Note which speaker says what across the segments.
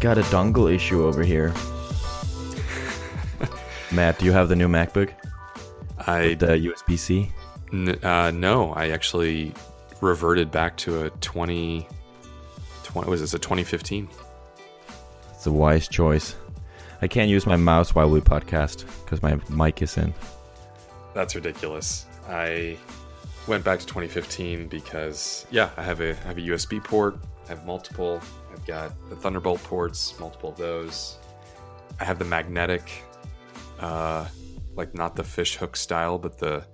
Speaker 1: got a dongle issue over here. Matt, do you have the new MacBook?
Speaker 2: I
Speaker 1: The USB C?
Speaker 2: N- uh, no, I actually reverted back to a 20, 20 was this a 2015?
Speaker 1: It's a wise choice. I can't use my mouse while we podcast because my mic is in.
Speaker 2: That's ridiculous. I went back to 2015 because yeah, I have a I have a USB port. I have multiple. Got the Thunderbolt ports, multiple of those. I have the magnetic, uh, like not the fish hook style, but the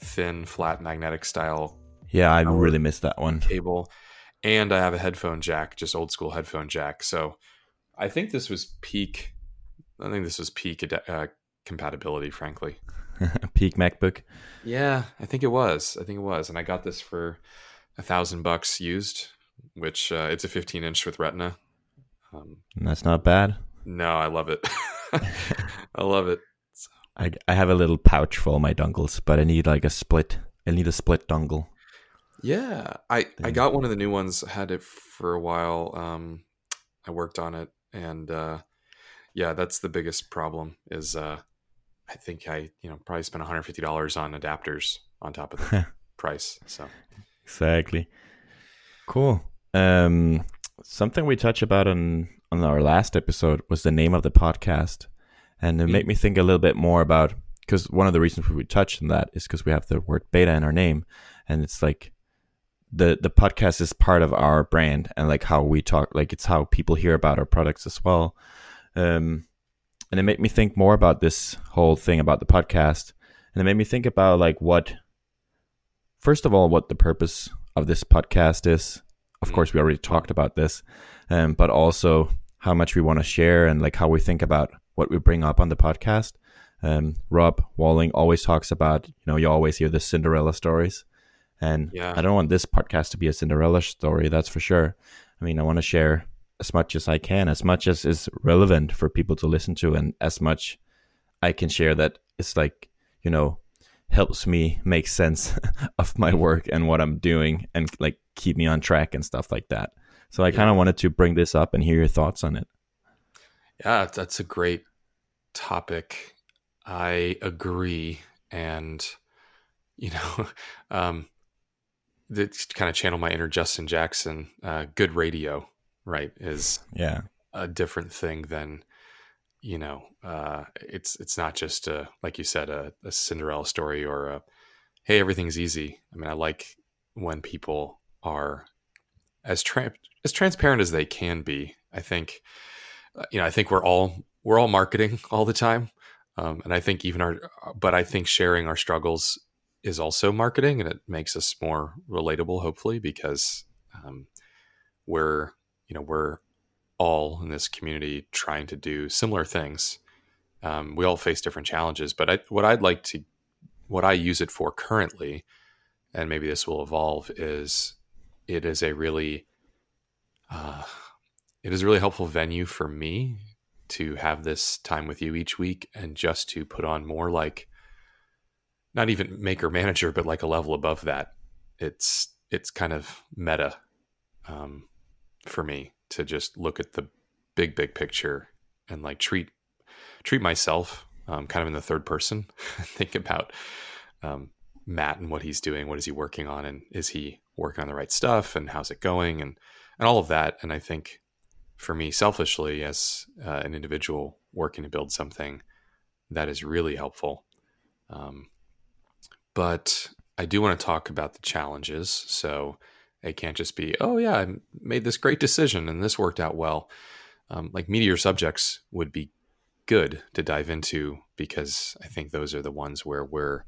Speaker 2: thin, flat magnetic style
Speaker 1: Yeah, I really missed that one.
Speaker 2: cable, and I have a headphone jack, just old school headphone jack. So I think this was peak. I think this was peak uh, compatibility, frankly.
Speaker 1: Peak MacBook.
Speaker 2: Yeah, I think it was. I think it was, and I got this for a thousand bucks used, which uh, it's a 15 inch with Retina. Um,
Speaker 1: That's not bad.
Speaker 2: no, I love it. I love it.
Speaker 1: I, I have a little pouch for all my dongles, but I need like a split. I need a split dongle.
Speaker 2: Yeah, I I got one of the new ones. Had it for a while. Um, I worked on it, and uh, yeah, that's the biggest problem. Is uh, I think I you know probably spent 150 dollars on adapters on top of the price. So
Speaker 1: Exactly. Cool. Um, something we touched about on on our last episode was the name of the podcast, and it
Speaker 2: Mm.
Speaker 1: made me think a little bit more about because one of the reasons we touched on that is because we have the word beta in our name, and it's like the the podcast is part of our brand and like how we talk, like it's how people hear about our products as well. Um, and it made me think more about this whole thing about the podcast, and it made me think about like what first of all what the purpose of this podcast is of
Speaker 2: Mm.
Speaker 1: course we already talked about this um, but also how much we want to share and like how we think about what we bring up on the podcast um, rob walling always talks about you know you always hear the cinderella stories and
Speaker 2: Yeah.
Speaker 1: i don't want this podcast to be a cinderella story that's for sure i mean i want to share as much as i can as much as is relevant for people to listen to and as much i can share that it's like you know helps me make sense of my work and what I'm doing and like keep me on track and stuff like that. So I
Speaker 2: Yeah.
Speaker 1: kind of wanted to bring this up and hear your thoughts on it.
Speaker 2: Yeah, that's a great topic. I agree, and you know, um, to kind of channel my inner Justin Jackson. Uh, good radio, right, is
Speaker 1: Yeah.
Speaker 2: a different thing than you know. Uh, it's it's not just a like you said a, a Cinderella story or a hey everything's easy. I mean, I like when people are as tra- as transparent as they can be. I think uh, you know. I think we're all we're all marketing all the time, um, and I think even our but I think sharing our struggles is also marketing, and it makes us more relatable. Hopefully, because um, we're you know we're all in this community trying to do similar things. Um, we all face different challenges, but I, what I'd like to, what I use it for currently, and maybe this will evolve, is it is a really, uh, it is a really helpful venue for me to have this time with you each week and just to put on more like, not even maker manager, but like a level above that. It's it's kind of meta um, for me to just look at the big big picture and like treat treat myself um, kind of in the third person. Think about um, matt and what he's doing. What is he working on? And is he working on the right stuff? And how's it going? And and all of that. And i think for me selfishly as uh, an individual working to build something that is really helpful. Um, but i do want to talk about the challenges. So it can't just be, oh yeah, I made this great decision and this worked out well. Um, like meteor subjects would be good to dive into because I think those are the ones where we're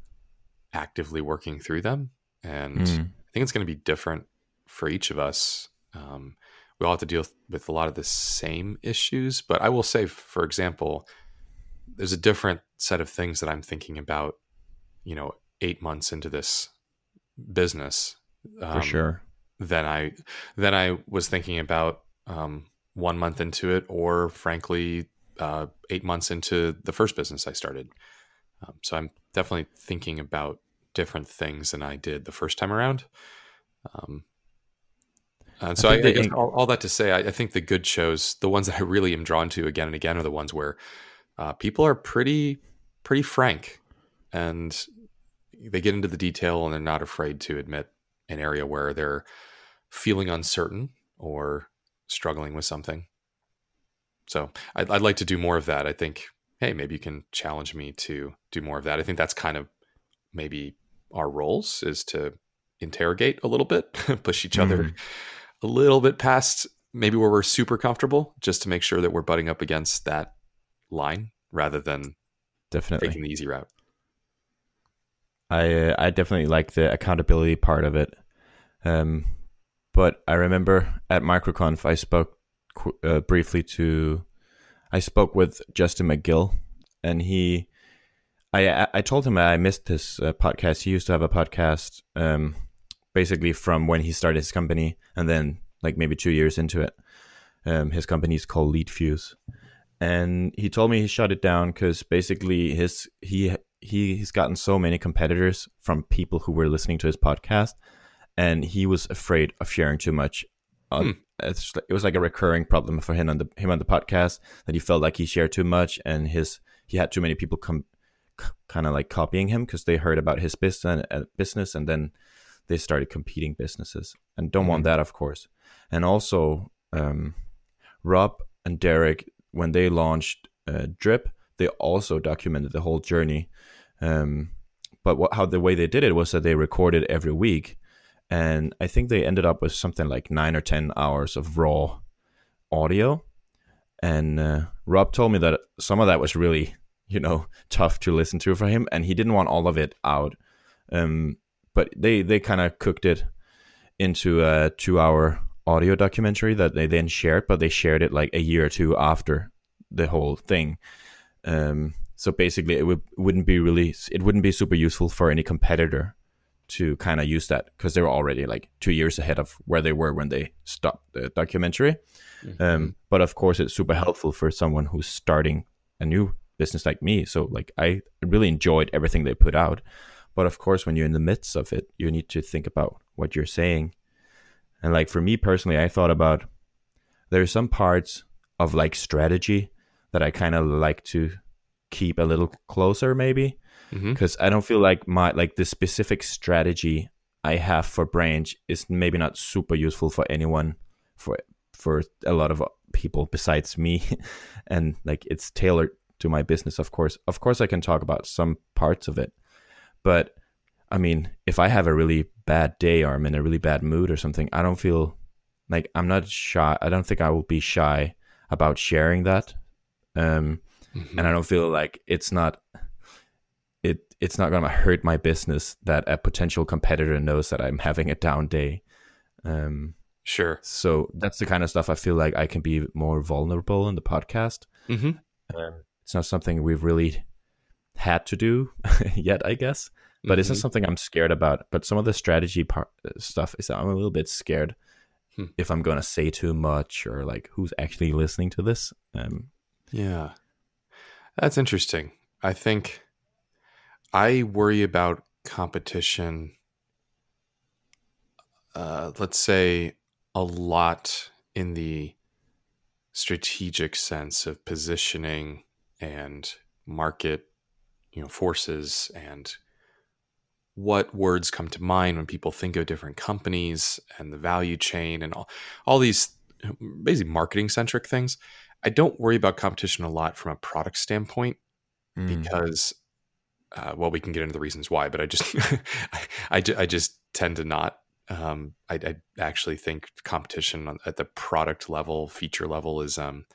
Speaker 2: actively working through them, and
Speaker 1: Mm.
Speaker 2: I think it's going to be different for each of us. Um, we all have to deal with a lot of the same issues, but I will say, for example, there's a different set of things that I'm thinking about. You know, eight months into this business,
Speaker 1: For
Speaker 2: um,
Speaker 1: sure.
Speaker 2: Than I than I was thinking about um, one month into it, or frankly, uh, eight months into the first business I started. Um, so I'm definitely thinking about different things than I did the first time around. Um, And so I, I, I all, all, that to say, I, I, think the good shows, the ones that I really am drawn to again and again, are the ones where uh, people are pretty pretty frank and they get into the detail and they're not afraid to admit an area where they're feeling uncertain or struggling with something. So I'd, I'd like to do more of that. I think, hey, maybe you can challenge me to do more of that. I think that's kind of maybe our roles is to interrogate a little bit, push each other mm-hmm. a little bit past maybe where we're super comfortable, just to make sure that we're butting up against that line rather than
Speaker 1: definitely
Speaker 2: taking the easy route.
Speaker 1: I uh, I definitely like the accountability part of it. Um, but I remember at MicroConf I spoke uh, briefly to I spoke with Justin McGill, and he I I told him I missed his uh, podcast. He used to have a podcast, um, basically from when he started his company, and then like maybe two years into it, um, his company is called LeadFuze, and he told me he shut it down because basically his he he he's gotten so many competitors from people who were listening to his podcast, and he was afraid of sharing too much. Uh, hmm. it was like a recurring problem for him on the him on the podcast that he felt like he shared too much, and his he had too many people come kind of like copying him because they heard about his business uh, business and then they started competing businesses and don't mm-hmm. want that of course and also um, rob and derek when they launched uh, drip they also documented the whole journey um, but what, how the way they did it was that they recorded every week and i think they ended up with something like nine or ten hours of raw audio and uh, rob told me that some of that was really you know tough to listen to for him, and he didn't want all of it out. Um, but they they kind of cooked it into a two hour audio documentary that they then shared, but they shared it like a year or two after the whole thing. Um, so basically, it would wouldn't be really it wouldn't be super useful for any competitor to kind of use that because they were already like two years ahead of where they were when they stopped the documentary. Mm-hmm. Um, but of course, it's super helpful for someone who's starting a new business like me. So like I really enjoyed everything they put out. But of course, when you're in the midst of it, you need to think about what you're saying. And like for me personally, I thought about there are some parts of like strategy that I kind of like to keep a little closer, maybe, because mm-hmm. I don't feel like my like the specific strategy I have for Branch is maybe not super useful for anyone for for a lot of people besides me, and like it's tailored to my business of course of course i can talk about some parts of it but i mean if i have a really bad day or i'm in a really bad mood or something i don't feel like i'm not shy i don't think i will be shy about sharing that um mm-hmm. and i don't feel like it's not it's not going to hurt my business that a potential competitor knows that i'm having a down day um
Speaker 2: sure
Speaker 1: so that's the kind of stuff i feel like i can be more vulnerable in the podcast mm-hmm. um, it's not something we've really had to do yet, I guess. But mm-hmm. it's not mm-hmm. something I'm scared about. But some of the strategy part uh, stuff is I'm a little bit scared hmm. if I'm gonna say too much or like who's actually listening to this. Um,
Speaker 2: yeah, that's interesting. I think I worry about competition. Uh, let's say a lot in the strategic sense of positioning and market you know forces and what words come to mind when people think of different companies and the value chain and all, all these basically marketing centric things i don't worry about competition a lot from a product standpoint mm. because uh, well we can get into the reasons why but i just I, I, I, just tend to not um, I, I, actually think competition at the product level feature level is um,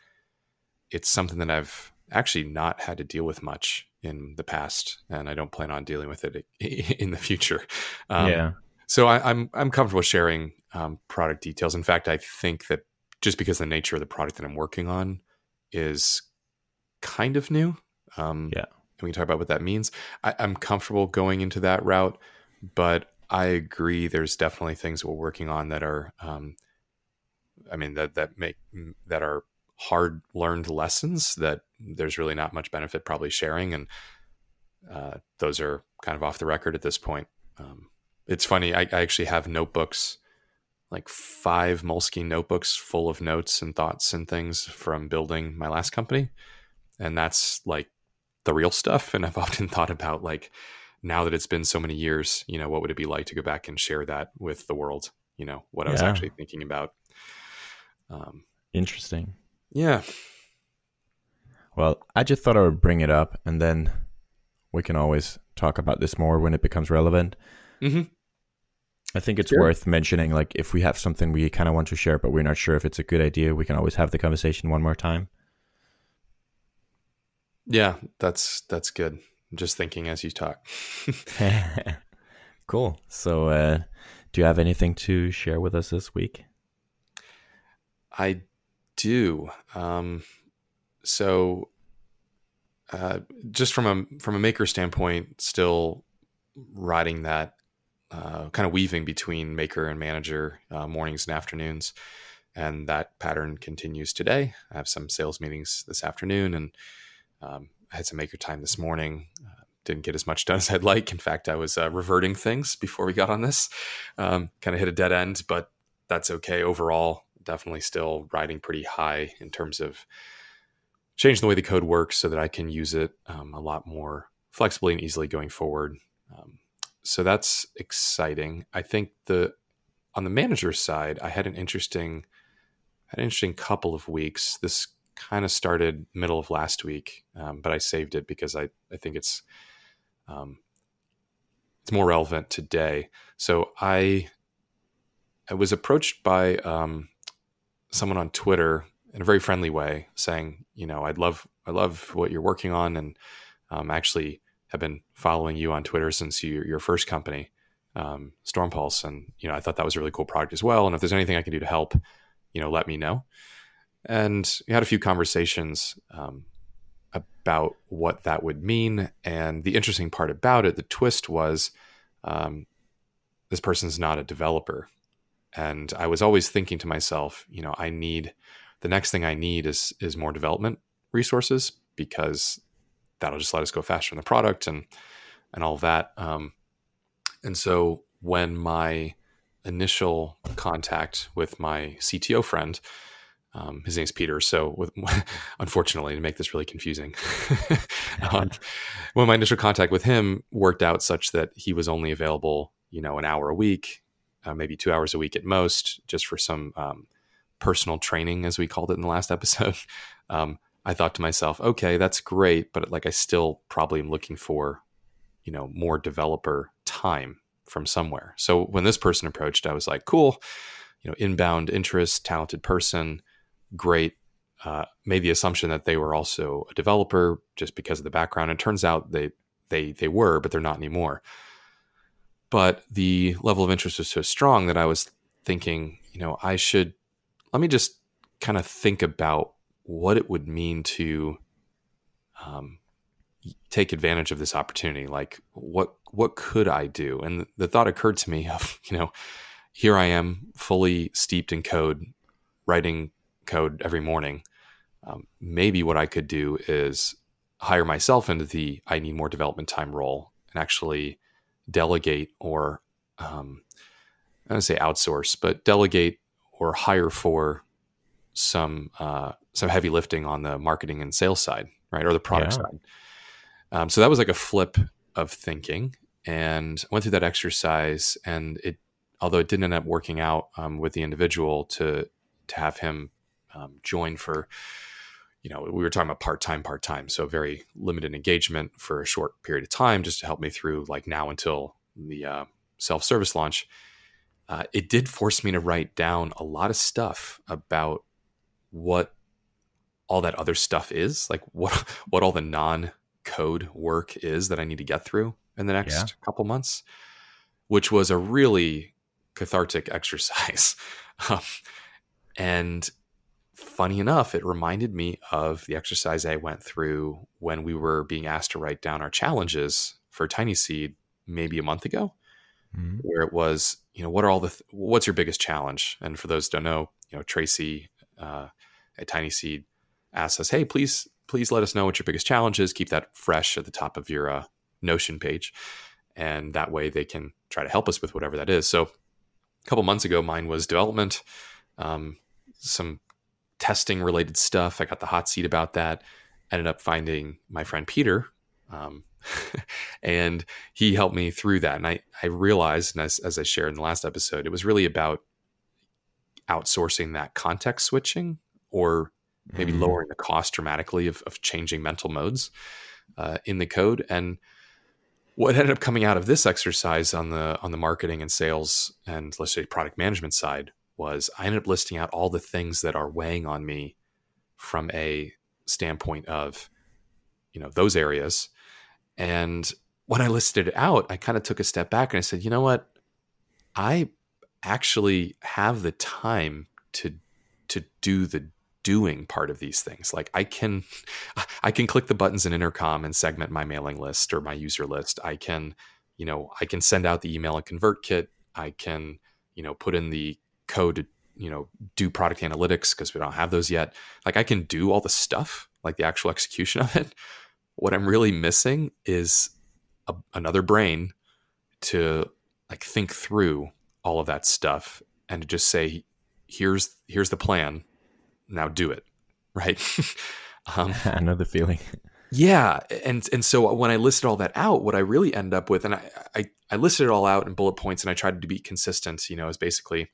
Speaker 2: it's something that i've actually not had to deal with much in the past, and I don't plan on dealing with it in the future.
Speaker 1: Um, yeah.
Speaker 2: So I, am I'm, I'm comfortable sharing um, product details. In fact, I think that just because the nature of the product that I'm working on is kind of new. Um,
Speaker 1: yeah.
Speaker 2: And we can talk about what that means. I, I'm comfortable going into that route, but I agree. There's definitely things we're working on that are, um, I mean, that that make that are hard learned lessons that there's really not much benefit probably sharing and uh, those are kind of off the record at this point um, it's funny I, I, actually have notebooks like five Moleskine notebooks full of notes and thoughts and things from building my last company. And that's like the real stuff. And I've often thought about like now that it's been so many years, you know, what would it be like to go back and share that with the world? You know, what I was
Speaker 1: Yeah.
Speaker 2: actually thinking about. Um,
Speaker 1: Interesting.
Speaker 2: yeah.
Speaker 1: Well, I just thought I would bring it up and then we can always talk about this more when it becomes relevant.
Speaker 2: hmm
Speaker 1: I think it's
Speaker 2: Sure.
Speaker 1: worth mentioning like if we have something we kind of want to share but we're not sure if it's a good idea, we can always have the conversation one more time.
Speaker 2: Yeah, that's that's good. I'm just thinking as you talk.
Speaker 1: cool. So, uh, do you have anything to share with us this week?
Speaker 2: I do. Um, so, uh, just from a from a maker standpoint, still riding that uh, kind of weaving between maker and manager uh, mornings and afternoons, and that pattern continues today. I have some sales meetings this afternoon, and um, I had some maker time this morning. Uh, didn't get as much done as I'd like. In fact, I was uh, reverting things before we got on this. Um, kind of hit a dead end, but that's okay overall. Definitely still riding pretty high in terms of changing the way the code works so that I can use it um, a lot more flexibly and easily going forward. Um, so that's exciting. I think the on the manager side, I had an interesting had an interesting couple of weeks. This kind of started middle of last week, um, but I saved it because I I think it's um, it's more relevant today. So I I was approached by um, someone on Twitter in a very friendly way, saying, you know, I'd love I love what you're working on, and um, actually have been following you on Twitter since you, your first company, um, Storm Pulse, and you know, I thought that was a really cool product as well. And if there's anything I can do to help, you know, let me know. And we had a few conversations um, about what that would mean. And the interesting part about it, the twist was, um, this person's not a developer. And I was always thinking to myself, you know, I need the next thing I need is is more development resources because that'll just let us go faster in the product and and all that. Um, and so when my initial contact with my CTO friend, um, his name's Peter. So with, unfortunately, to make this really confusing, um, when my initial contact with him worked out such that he was only available, you know, an hour a week, uh, maybe two hours a week at most, just for some um, personal training, as we called it in the last episode. Um, I thought to myself, okay, that's great, but like I still probably am looking for, you know, more developer time from somewhere. So when this person approached, I was like, cool, you know, inbound interest, talented person, great. Uh, made the assumption that they were also a developer just because of the background. And it turns out they they they were, but they're not anymore. But the level of interest was so strong that I was thinking, you know, I should let me just kind of think about what it would mean to um, take advantage of this opportunity. Like, what what could I do? And the thought occurred to me of, you know, here I am, fully steeped in code, writing code every morning. Um, maybe what I could do is hire myself into the I need more development time role and actually delegate or um, I don't say outsource, but delegate or hire for some uh, some heavy lifting on the marketing and sales side, right, or the product
Speaker 1: Yeah.
Speaker 2: side. Um, so that was like a flip of thinking, and I went through that exercise, and it although it didn't end up working out um, with the individual to to have him um, join for you know we were talking about part-time part-time so very limited engagement for a short period of time just to help me through like now until the uh, self-service launch uh, it did force me to write down a lot of stuff about what all that other stuff is like what what all the non-code work is that i need to get through in the next
Speaker 1: Yeah.
Speaker 2: couple months which was a really cathartic exercise um, and funny enough, it reminded me of the exercise I went through when we were being asked to write down our challenges for Tiny Seed maybe a month ago,
Speaker 1: Mhm.
Speaker 2: where it was, you know, what are all the, th- what's your biggest challenge? And for those who don't know, you know, Tracy uh, at Tiny Seed asked us, hey, please, please let us know what your biggest challenge is. Keep that fresh at the top of your uh, Notion page. And that way they can try to help us with whatever that is. So a couple months ago, mine was development, um, some testing related stuff. I got the hot seat about that. Ended up finding my friend Peter, um, and he helped me through that. And I, I realized, and as, as I shared in the last episode, it was really about outsourcing that context switching or maybe mm-hmm. lowering the cost dramatically of, of changing mental modes uh, in the code. And what ended up coming out of this exercise on the on the marketing and sales and let's say product management side was I ended up listing out all the things that are weighing on me from a standpoint of you know those areas and when I listed it out, I kind of took a step back and I said, you know what? I actually have the time to to do the doing part of these things. Like I can I can click the buttons in intercom and segment my mailing list or my user list. I can, you know, I can send out the email and ConvertKit. I can, you know, put in the code to, you know, do product analytics because we don't have those yet. Like I can do all the stuff, like the actual execution of it. What I'm really missing is a, another brain to like think through all of that stuff and to just say, here's here's the plan. Now do it. Right.
Speaker 1: um, I know the feeling.
Speaker 2: Yeah, and and so when I listed all that out, what I really end up with, and I, I, I listed it all out in bullet points, and I tried to be consistent. You know, is basically,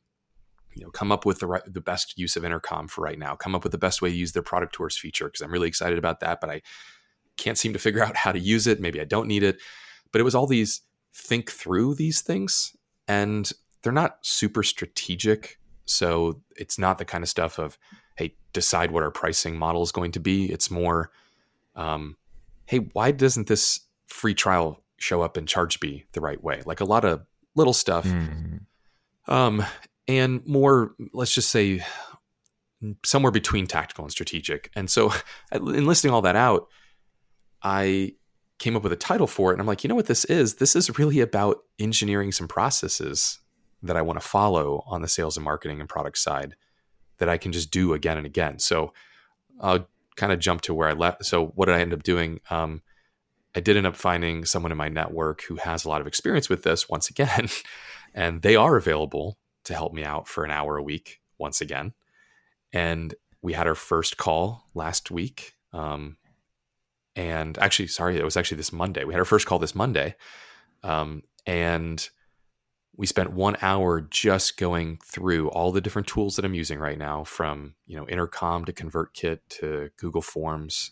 Speaker 2: you know, come up with the right, the best use of intercom for right now. Come up with the best way to use their product tours feature because I'm really excited about that, but I can't seem to figure out how to use it. Maybe I don't need it. But it was all these think through these things, and they're not super strategic. So it's not the kind of stuff of, hey, decide what our pricing model is going to be. It's more, um, hey, why doesn't this free trial show up in ChargeBee the right way? Like a lot of little stuff. Mm. Um, and more, let's just say, somewhere between tactical and strategic. And so, in listing all that out, I came up with a title for it. And I'm like, you know what this is? This is really about engineering some processes that I want to follow on the sales and marketing and product side that I can just do again and again. So I'll kind of jump to where I left. So what did I end up doing? Um, I did end up finding someone in my network who has a lot of experience with this once again, and they are available to help me out for an hour a week once again. And we had our first call last week. Um, and actually, sorry, it was actually this Monday. We had our first call this Monday, um, and we spent one hour just going through all the different tools that I'm using right now, from you know Intercom to ConvertKit to Google Forms,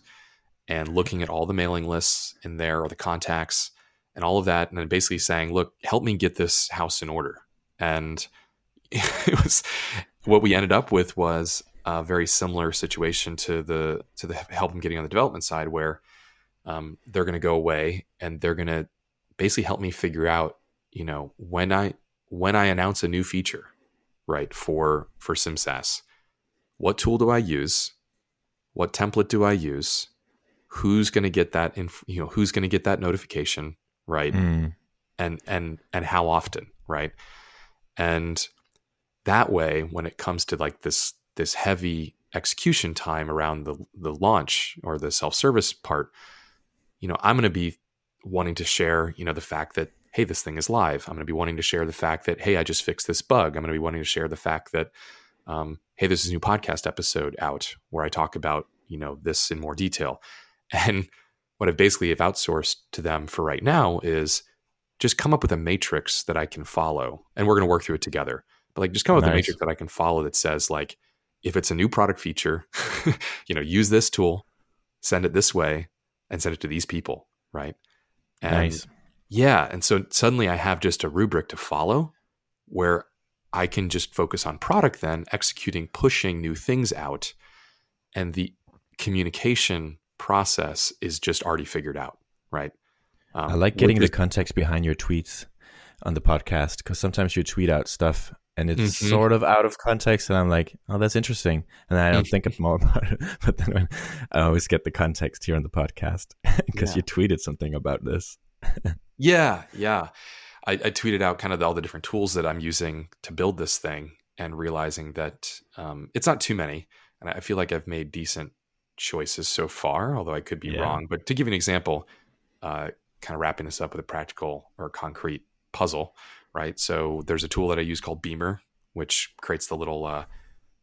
Speaker 2: and looking at all the mailing lists in there or the contacts and all of that, and then basically saying, "Look, help me get this house in order." And it was what we ended up with was a very similar situation to the to the help them getting on the development side, where um, they're going to go away and they're going to basically help me figure out, you know, when I when I announce a new feature, right for for SimSaaS, what tool do I use? What template do I use? Who's going to get that? In, you know, who's going to get that notification, right? Mm. And and and how often, right? And that way, when it comes to like this this heavy execution time around the the launch or the self service part, you know, I'm going to be wanting to share, you know, the fact that, hey, this thing is live. I'm going to be wanting to share the fact that, hey, I just fixed this bug. I'm going to be wanting to share the fact that, um, hey, this is a new podcast episode out where I talk about, you know, this in more detail. And what i've basically have outsourced to them for right now is just come up with a matrix that I can follow. And we're going to work through it together. But like, just come up nice. with a matrix that I can follow that says, like, if it's a new product feature, you know, use this tool, send it this way, and send it to these people, right? And nice. Yeah, and so suddenly I have just a rubric to follow where I can just focus on product then executing pushing new things out and the communication process is just already figured out, right?
Speaker 1: Um, I like getting the context behind your tweets on the podcast because sometimes you tweet out stuff and it's mm-hmm. sort of out of context and i'm like oh that's interesting and i don't think more about it but then when, i always get the context here on the podcast because yeah. you tweeted something about this
Speaker 2: yeah yeah I, I, tweeted out kind of all the different tools that i'm using to build this thing and realizing that um, it's not too many and i feel like i've made decent choices so far although i could be yeah. wrong but to give you an example uh, kind of wrapping this up with a practical or concrete puzzle right? So there's a tool that I use called Beamer, which creates the little uh,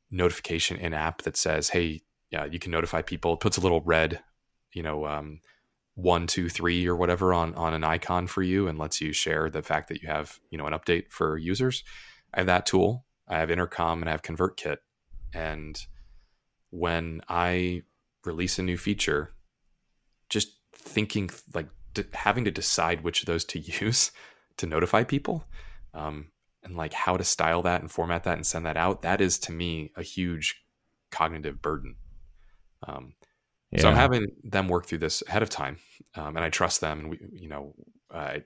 Speaker 2: notification in app that says, "Hey, yeah, you can notify people." It puts a little red, you know, um, one, two, three, or whatever on on an icon for you, and lets you share the fact that you have you know an update for users. I have that tool. I have Intercom and I have ConvertKit, and when I release a new feature, just thinking like having to decide which of those to use to notify people um, and like how to style that and format that and send that out that is to me a huge cognitive burden. Um, yeah. so i'm having them work through this ahead of time um, and i trust them and we you know uh,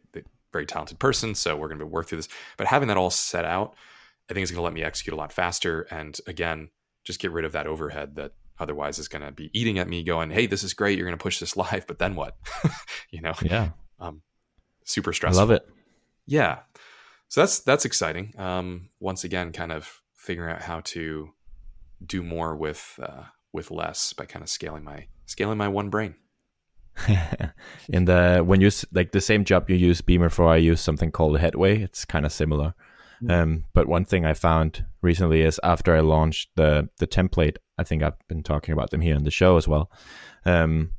Speaker 2: very talented person so we're going to work through this. But having that all set out i think is going to let me execute a lot faster and again just get rid of that overhead that otherwise is going to be eating at me going hey this is great you're going to push this live but then what? You know?
Speaker 1: Yeah.
Speaker 2: Um super stressful
Speaker 1: I love it.
Speaker 2: Yeah so that's that's exciting um once again kind of figuring out how to do more with uh with less by kind of scaling my scaling my one brain
Speaker 1: in the when you like the same job you use beamer for i use something called headway it's kind of similar Mm. Um, but one thing I found recently is after I launched the the template, I think I've been talking about them here in the show as well. Um,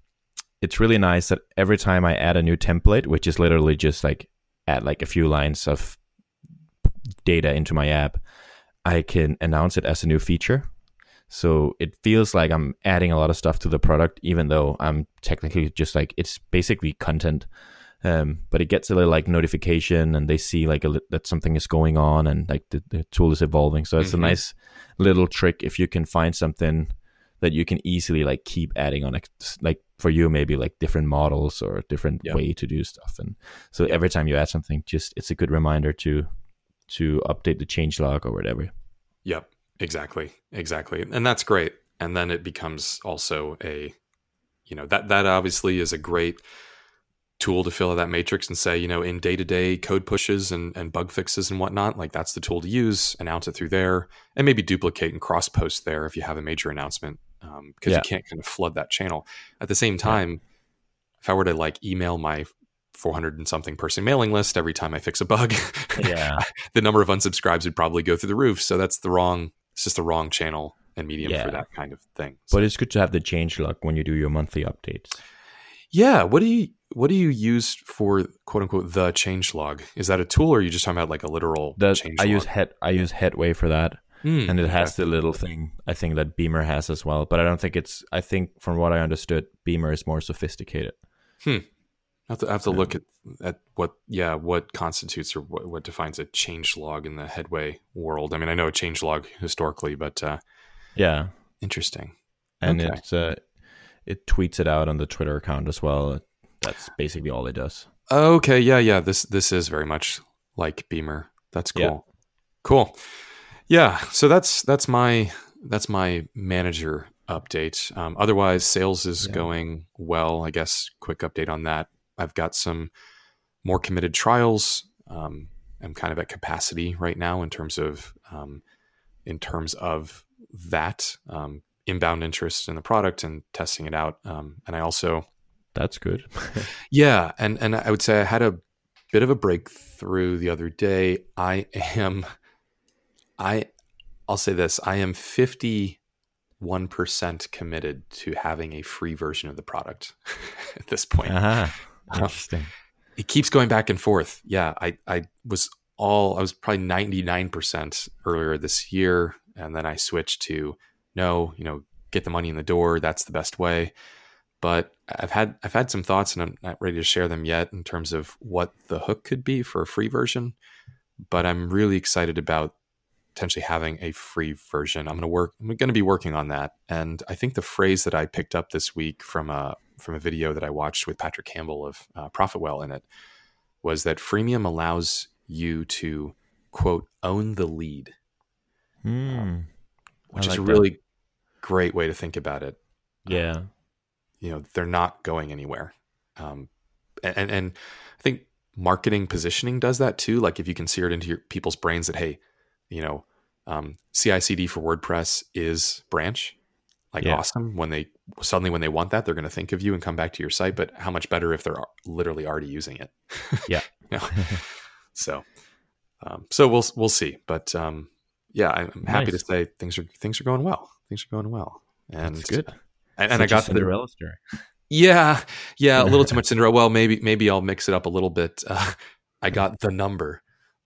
Speaker 1: it's really nice that every time I add a new template, which is literally just like add like a few lines of data into my app, I can announce it as a new feature. So it feels like I'm adding a lot of stuff to the product, even though I'm technically just like it's basically content um, but it gets a little like notification and they see like a, that something is going on and like the, the tool is evolving. So it's mm-hmm. a nice little trick if you can find something that you can easily like keep adding on like for you maybe like different models or a different yep. way to do stuff and so yep. every time you add something just it's a good reminder to to update the change log or whatever
Speaker 2: yep exactly exactly and that's great and then it becomes also a you know that that obviously is a great tool to fill out that matrix and say, you know, in day to day code pushes and, and bug fixes and whatnot, like that's the tool to use, announce it through there, and maybe duplicate and cross post there if you have a major announcement, because um, yeah. you can't kind of flood that channel. At the same time, yeah. if I were to like email my 400 and something person mailing list every time I fix a bug,
Speaker 1: yeah,
Speaker 2: the number of unsubscribes would probably go through the roof. So that's the wrong, it's just the wrong channel and medium yeah. for that kind of thing.
Speaker 1: So. But it's good to have the change log when you do your monthly updates.
Speaker 2: Yeah. What do you what do you use for quote unquote the change log? Is that a tool or are you just talking about like a literal
Speaker 1: the,
Speaker 2: change
Speaker 1: I
Speaker 2: log?
Speaker 1: use head I use Headway for that. Mm, and it has the little thing I think that Beamer has as well. But I don't think it's I think from what I understood, Beamer is more sophisticated.
Speaker 2: Hmm. I have to, I have to look at, at what yeah, what constitutes or what, what defines a change log in the headway world. I mean I know a change log historically, but uh,
Speaker 1: yeah.
Speaker 2: Interesting.
Speaker 1: And okay. it's uh, it tweets it out on the Twitter account as well. That's basically all it does.
Speaker 2: Okay, yeah, yeah. This this is very much like Beamer. That's cool. Yeah. Cool. Yeah. So that's that's my that's my manager update. Um, otherwise, sales is yeah. going well. I guess quick update on that. I've got some more committed trials. Um, I'm kind of at capacity right now in terms of um, in terms of that. Um, inbound interest in the product and testing it out. Um, and I also
Speaker 1: that's good.
Speaker 2: yeah, and and I would say I had a bit of a breakthrough the other day. I am, I, I'll say this: I am fifty one percent committed to having a free version of the product at this point.
Speaker 1: Uh-huh. Interesting. Um,
Speaker 2: it keeps going back and forth. Yeah, I I was all I was probably ninety nine percent earlier this year, and then I switched to no, you know, get the money in the door. That's the best way. But I've had I've had some thoughts, and I'm not ready to share them yet in terms of what the hook could be for a free version. But I'm really excited about potentially having a free version. I'm going to work. I'm going to be working on that. And I think the phrase that I picked up this week from a from a video that I watched with Patrick Campbell of uh, Profitwell in it was that freemium allows you to quote own the lead,
Speaker 1: mm, um,
Speaker 2: which is a really great way to think about it.
Speaker 1: Yeah. Um,
Speaker 2: you know, they're not going anywhere. Um, and, and I think marketing positioning does that too. Like if you can sear it into your people's brains that, Hey, you know, um, CI/CD for WordPress is branch, like yeah. awesome. When they suddenly when they want that, they're going to think of you and come back to your site. But how much better if they're literally already using it?
Speaker 1: Yeah.
Speaker 2: so Um, so we'll we'll see, but um, yeah, I'm happy
Speaker 1: Nice.
Speaker 2: to say things are things are going well. Things are going well, and
Speaker 1: That's good.
Speaker 2: And, and I got the
Speaker 1: Cinderella story.
Speaker 2: yeah, yeah, a little too much Cinderella. Well, maybe maybe I'll mix it up a little bit. Uh, I got the number.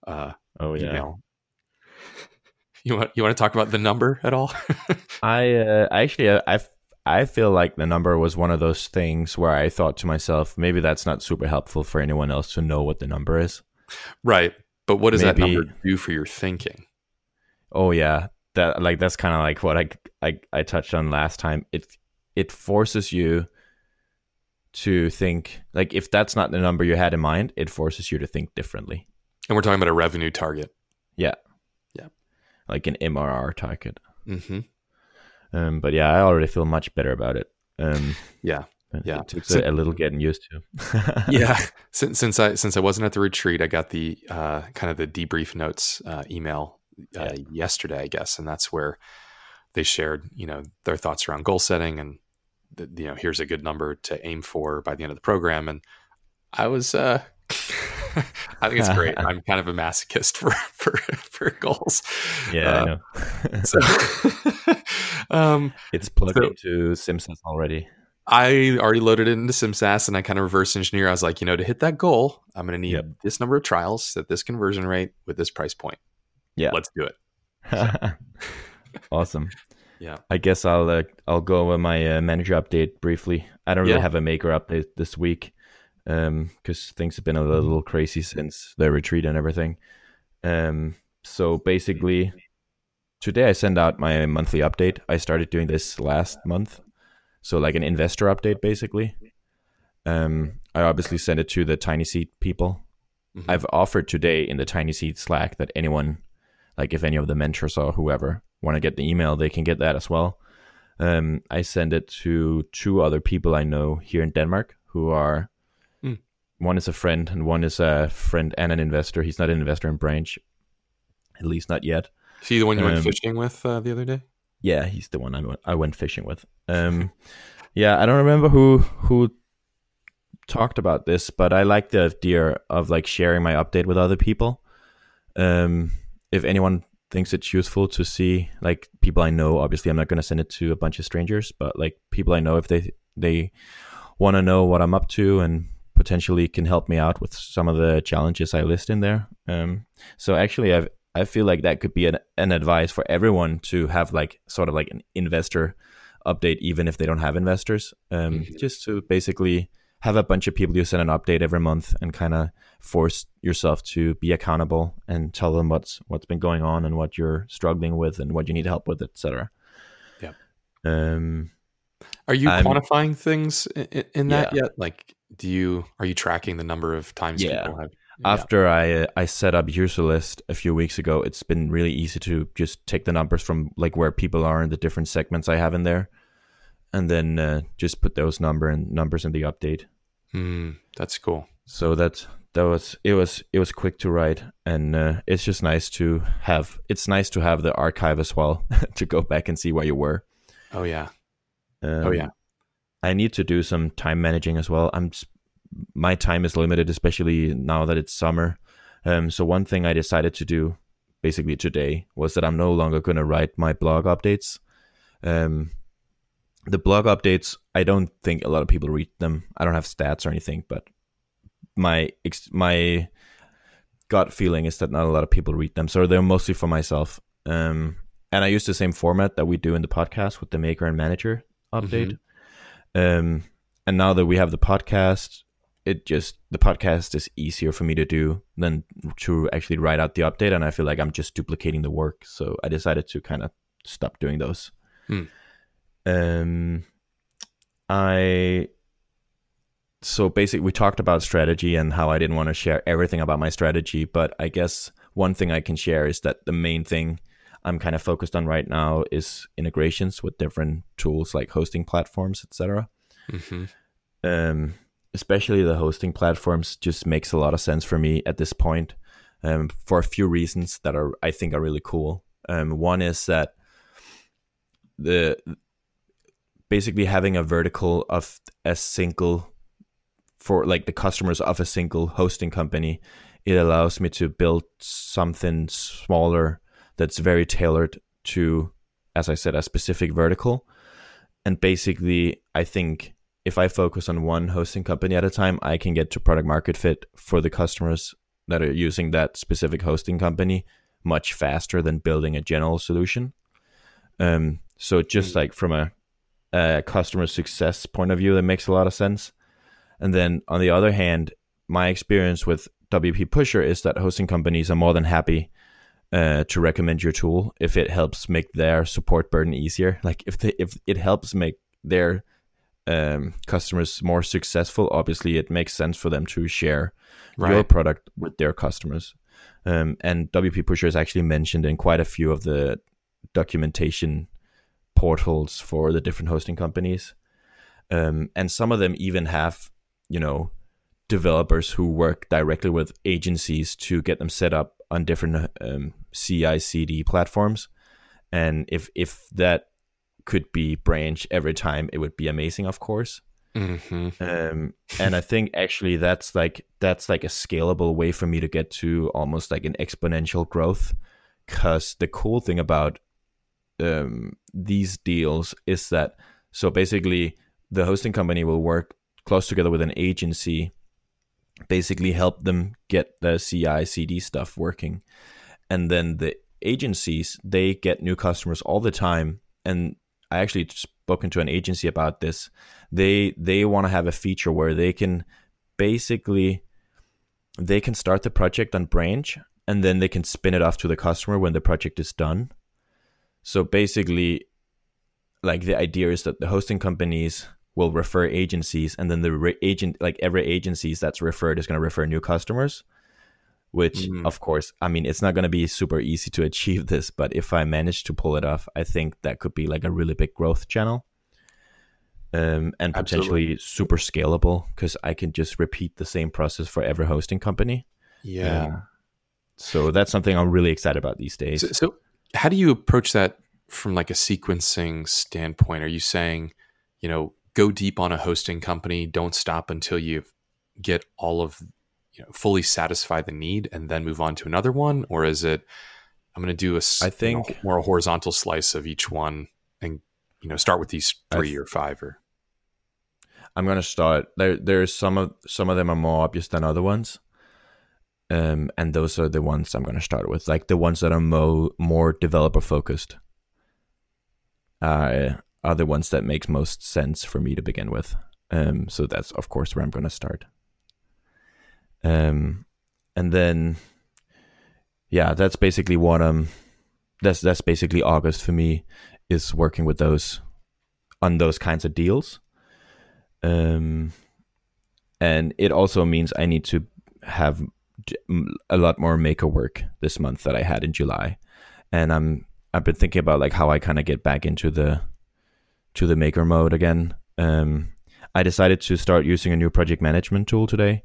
Speaker 2: Uh,
Speaker 1: Oh yeah.
Speaker 2: email. You want you want to talk about the number at all?
Speaker 1: I uh, actually I I I feel like the number was one of those things where I thought to myself, maybe that's not super helpful for anyone else to know what the number is.
Speaker 2: right, but what does that number do for your thinking?
Speaker 1: Oh yeah, that like that's kind of like what I, I I touched on last time. It it forces you to think like if that's not the number you had in mind, it forces you to think differently,
Speaker 2: And we're talking about a revenue target.
Speaker 1: Like an MRR target.
Speaker 2: hmm
Speaker 1: Um, but yeah, I already feel much better about it. Um,
Speaker 2: Yeah, Yeah.
Speaker 1: it took
Speaker 2: So-
Speaker 1: a, little getting used to.
Speaker 2: yeah. Since since I since I wasn't at the retreat, I got the uh, kind of the debrief notes uh, email uh, yesterday, I guess, and that's where they shared you know their thoughts around goal setting and the, you know here's a good number to aim for by the end of the program, and I was. Uh, I think it's great. I'm kind of a masochist for for, for goals.
Speaker 1: yeah,
Speaker 2: Uh,
Speaker 1: I know.
Speaker 2: So, um,
Speaker 1: it's plugged
Speaker 2: so-
Speaker 1: into SimSAS already.
Speaker 2: I already loaded it into SimSAS and I kind of reverse engineer. I was like, you know, to hit that goal, I'm going to need
Speaker 1: Yep.
Speaker 2: this number of trials at this conversion rate with this price point.
Speaker 1: Yeah.
Speaker 2: Let's do it.
Speaker 1: awesome.
Speaker 2: Yeah.
Speaker 1: I guess I'll uh, I'll go with my uh, manager update briefly. I don't really
Speaker 2: Yeah.
Speaker 1: have a maker update this week because things have been a little crazy since the retreat and everything. Um, so basically, today I send out my monthly update. I started doing this last month, so like an investor update basically. Um, I obviously send it to the Tiny Seed people.
Speaker 2: Mhm.
Speaker 1: I've offered today in the Tiny Seed Slack that anyone, like if any of the mentors or whoever, want to get the email, they can get that as well. Um, I send it to two other people I know here in Denmark who are. One is a friend and one is a friend and an investor. He's not an investor in Branch, at least not yet.
Speaker 2: See the one you went
Speaker 1: Um,
Speaker 2: fishing with uh, the other day?
Speaker 1: Yeah, he's the one I went, I went fishing with. Um, yeah, I don't remember who who talked about this, but I like the idea of like sharing my update with other people. Um, if anyone thinks it's useful to see like people I know, obviously I'm not going to send it to a bunch of strangers, but like people I know, if they they want to know what I'm up to and potentially can help me out with some of the challenges I list in there. Um, so actually, I I feel like that could be an, an advice for everyone to have like sort of like an investor update, even if they don't have investors. Um,
Speaker 2: Mhm.
Speaker 1: Just to basically have a bunch of people you send an update every month and kind of force yourself to be accountable and tell them what's what's been going on and what you're struggling with and what you need help with, etc.
Speaker 2: Yep.
Speaker 1: Um,
Speaker 2: Are you
Speaker 1: I'm-
Speaker 2: quantifying things in, in that
Speaker 1: Yeah.
Speaker 2: yet? Like, do you are you tracking the number of times
Speaker 1: Yeah.
Speaker 2: people have?
Speaker 1: after I uh, I set up Userlist a few weeks ago, it's been really easy to just take the numbers from like where people are in the different segments I have in there, and then uh, just put those number and numbers in the update.
Speaker 2: Hmm, that's cool.
Speaker 1: So that that was it was it was quick to write, and uh, it's just nice to have. It's nice to have the archive as well to go back and see where you were.
Speaker 2: Oh yeah.
Speaker 1: Um,
Speaker 2: Oh, yeah.
Speaker 1: I need to do some time managing as well. I'm my time is limited, especially now that it's summer. Um, so one thing I decided to do, basically today, was that I'm no longer going to write my blog updates. Um, the blog updates, I don't think a lot of people read them. I don't have stats or anything, but my ex- my gut feeling is that not a lot of people read them. So they're mostly for myself. Um, and I use the same format that we do in the podcast with the maker and manager update. Um, and now that we have the podcast, it just the podcast is easier for me to do than to actually write out the update, and I feel like I'm just duplicating the work. So I decided to kind of stop doing those.
Speaker 2: Hmm.
Speaker 1: Um, I so basically we talked about strategy and how I didn't want to share everything about my strategy, but I guess one thing I can share is that the main thing I'm kind of focused on right now is integrations with different tools like hosting platforms, etc.
Speaker 2: hmm
Speaker 1: Um, especially the hosting platforms just makes a lot of sense for me at this point um, for a few reasons that are I think are really cool. Um, one is that the basically having a vertical of a single for like the customers of a single hosting company it allows me to build something smaller that's very tailored to, as I said, a specific vertical. And basically, I think if I focus on one hosting company at a time, I can get to product market fit for the customers that are using that specific hosting company much faster than building a general solution. Um, so just mm. like from a, a customer success point of view, that makes a lot of sense. And then on the other hand, my experience with WP Pusher is that hosting companies are more than happy uh, to recommend your tool if it helps make their support burden easier. Like if they, if it helps make their um, customers more successful, obviously it makes sense for them to share right. your product with their customers. Um, and WP Pusher is actually mentioned in quite a few of the documentation portals for the different hosting companies. Um, and some of them even have, you know, developers who work directly with agencies to get them set up on different um, CI/CD platforms. And if if that could be branch every time, it would be amazing, of course. Mm-hmm. Um, and I think actually that's like that's like a scalable way for me to get to almost like an exponential growth. Because the cool thing about um, these deals is that so basically the hosting company will work close together with an agency, basically help them get the CI CD stuff working, and then the agencies they get new customers all the time and I actually spoken to an agency about this. They they want to have a feature where they can basically they can start the project on branch and then they can spin it off to the customer when the project is done. So basically like the idea is that the hosting companies will refer agencies and then the re- agent like every agencies that's referred is going to refer new customers which mm-hmm. of course i mean it's not going to be super easy to achieve this but if i manage to pull it off i think that could be like a really big growth channel um, and potentially Absolutely. super scalable because i can just repeat the same process for every hosting company
Speaker 2: yeah uh,
Speaker 1: so that's something i'm really excited about these days
Speaker 2: so, so how do you approach that from like a sequencing standpoint are you saying you know go deep on a hosting company don't stop until you get all of you know, fully satisfy the need and then move on to another one, or is it I'm going to do a
Speaker 1: I think
Speaker 2: you know, more horizontal slice of each one and you know start with these three th- or five or
Speaker 1: I'm going to start there. There's some of some of them are more obvious than other ones, um, and those are the ones I'm going to start with, like the ones that are mo- more developer focused. Uh, are the ones that makes most sense for me to begin with. Um, so that's of course where I'm going to start. Um, and then, yeah, that's basically what um, that's that's basically August for me is working with those on those kinds of deals. Um, and it also means I need to have a lot more maker work this month that I had in July, and I'm I've been thinking about like how I kind of get back into the to the maker mode again. Um, I decided to start using a new project management tool today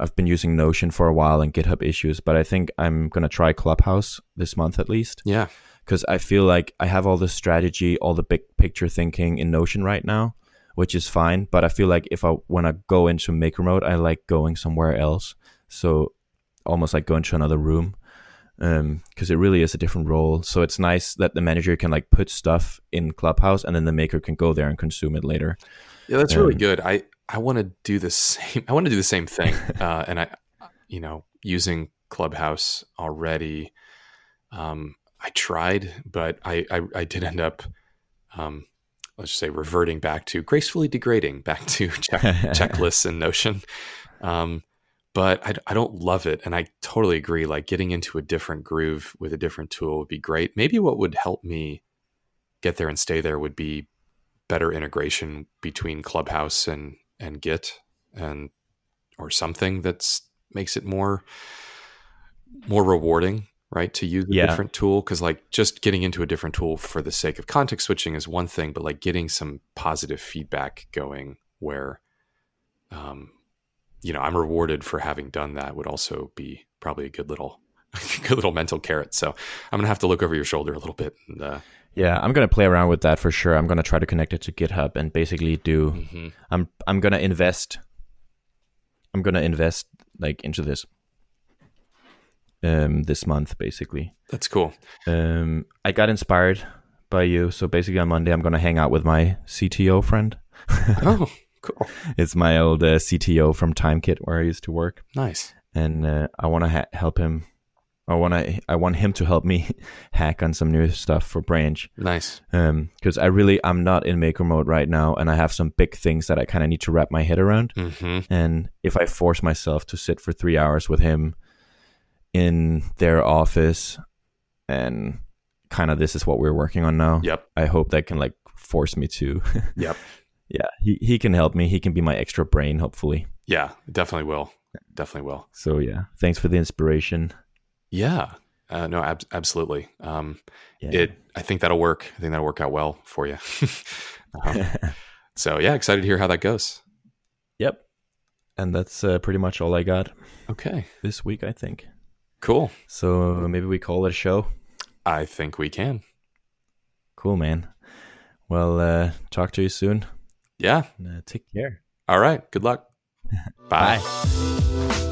Speaker 1: I've been using Notion for a while and GitHub issues, but I think I'm going to try Clubhouse this month at least.
Speaker 2: Yeah.
Speaker 1: Because I feel like I have all the strategy, all the big picture thinking in Notion right now, which is fine. But I feel like if I want to go into maker mode, I like going somewhere else. So almost like going to another room because um, it really is a different role. So it's nice that the manager can like put stuff in Clubhouse and then the maker can go there and consume it later.
Speaker 2: Yeah, that's um, really good. I I want to do the same. I want to do the same thing. Uh, and I, you know, using Clubhouse already, um, I tried, but I, I, I did end up, um, let's just say, reverting back to gracefully degrading back to check, checklists and Notion. Um, but I, I don't love it. And I totally agree. Like getting into a different groove with a different tool would be great. Maybe what would help me get there and stay there would be better integration between Clubhouse and and Git and or something that's makes it more more rewarding right to use a yeah. different tool because like just getting into a different tool for the sake of context switching is one thing but like getting some positive feedback going where um you know i'm rewarded for having done that would also be probably a good little good little mental carrot so i'm gonna have to look over your shoulder a little bit and uh
Speaker 1: yeah, I'm gonna play around with that for sure. I'm gonna try to connect it to GitHub and basically do. Mm-hmm. I'm I'm gonna invest. I'm gonna invest like into this. um, this month, basically.
Speaker 2: That's cool.
Speaker 1: Um, I got inspired by you, so basically on Monday I'm gonna hang out with my CTO friend.
Speaker 2: oh, cool.
Speaker 1: It's my old uh, CTO from TimeKit where I used to work,
Speaker 2: Nice.
Speaker 1: and uh, I want to ha- help him. I want to. I want him to help me hack on some new stuff for Branch.
Speaker 2: Nice.
Speaker 1: Um, because I really I'm not in maker mode right now, and I have some big things that I kind of need to wrap my head around.
Speaker 2: hmm
Speaker 1: And if I force myself to sit for three hours with him in their office, and kind of this is what we're working on now,
Speaker 2: Yep.
Speaker 1: I hope that can like force me to.
Speaker 2: Yep.
Speaker 1: yeah, he he can help me. He can be my extra brain, hopefully.
Speaker 2: Yeah, definitely will. Definitely will.
Speaker 1: So yeah, thanks for the inspiration.
Speaker 2: Yeah. Uh, no, ab- absolutely. Um,
Speaker 1: Yeah.
Speaker 2: it. I think that'll work. I think that'll work out well for you. um, so yeah, excited to hear how that goes.
Speaker 1: yep. And that's uh, pretty much all I got
Speaker 2: Okay.
Speaker 1: this week, I think.
Speaker 2: Cool.
Speaker 1: So maybe we call it a show.
Speaker 2: I think we can.
Speaker 1: Cool, man. Well, uh, talk to you soon.
Speaker 2: Yeah.
Speaker 1: And, uh, take care.
Speaker 2: All right. Good luck. Bye.
Speaker 1: Bye.